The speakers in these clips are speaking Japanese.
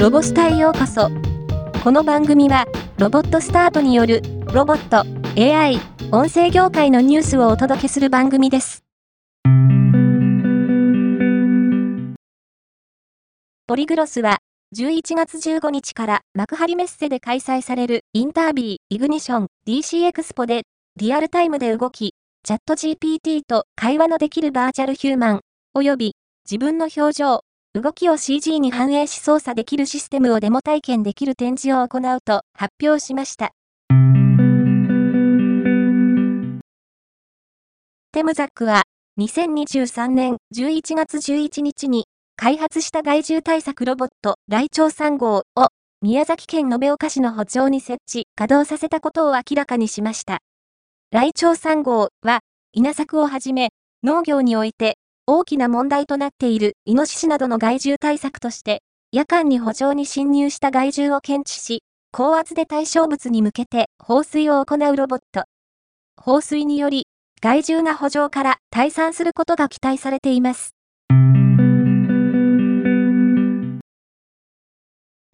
ロボスタへようこそ。この番組は、ロボットスタートによる、ロボット、AI、音声業界のニュースをお届けする番組です。ポリグロスは、11月15日から幕張メッセで開催されるインタービーイグニション DC エクスポでリアルタイムで動き、チャット GPT と会話のできるバーチャルヒューマン、及び自分の表情、動きを CG に反映し操作できるシステムをデモ体験できる展示を行うと発表しました。テムザックは2023年11月11日に開発した害獣対策ロボットライチョウ3号を宮崎県延岡市の歩調に設置、稼働させたことを明らかにしました。ライチョウ3号は稲作をはじめ農業において大きな問題となっているイノシシなどの害獣対策として、夜間に補助に侵入した害獣を検知し、高圧で対象物に向けて放水を行うロボット。放水により、害獣が補助から退散することが期待されています。ウ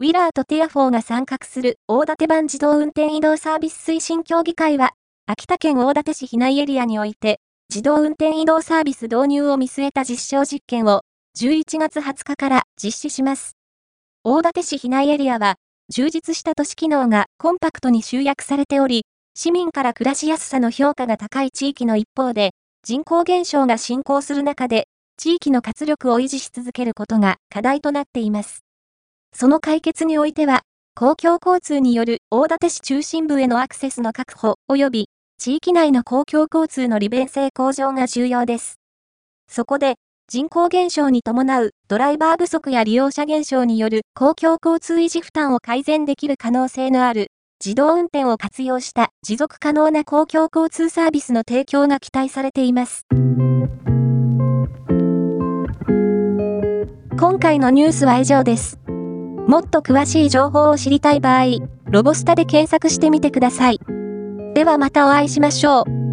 ィラーとティアフォーが参画する大館版自動運転移動サービス推進協議会は、秋田県大館市避内エリアにおいて、自動運転移動サービス導入を見据えた実証実験を11月20日から実施します。大館市避内エリアは充実した都市機能がコンパクトに集約されており、市民から暮らしやすさの評価が高い地域の一方で、人口減少が進行する中で、地域の活力を維持し続けることが課題となっています。その解決においては、公共交通による大館市中心部へのアクセスの確保及び地域内の公共交通の利便性向上が重要です。そこで、人口減少に伴うドライバー不足や利用者減少による公共交通維持負担を改善できる可能性のある自動運転を活用した持続可能な公共交通サービスの提供が期待されています。今回のニュースは以上です。もっと詳しい情報を知りたい場合、ロボスタで検索してみてください。ではまたお会いしましょう。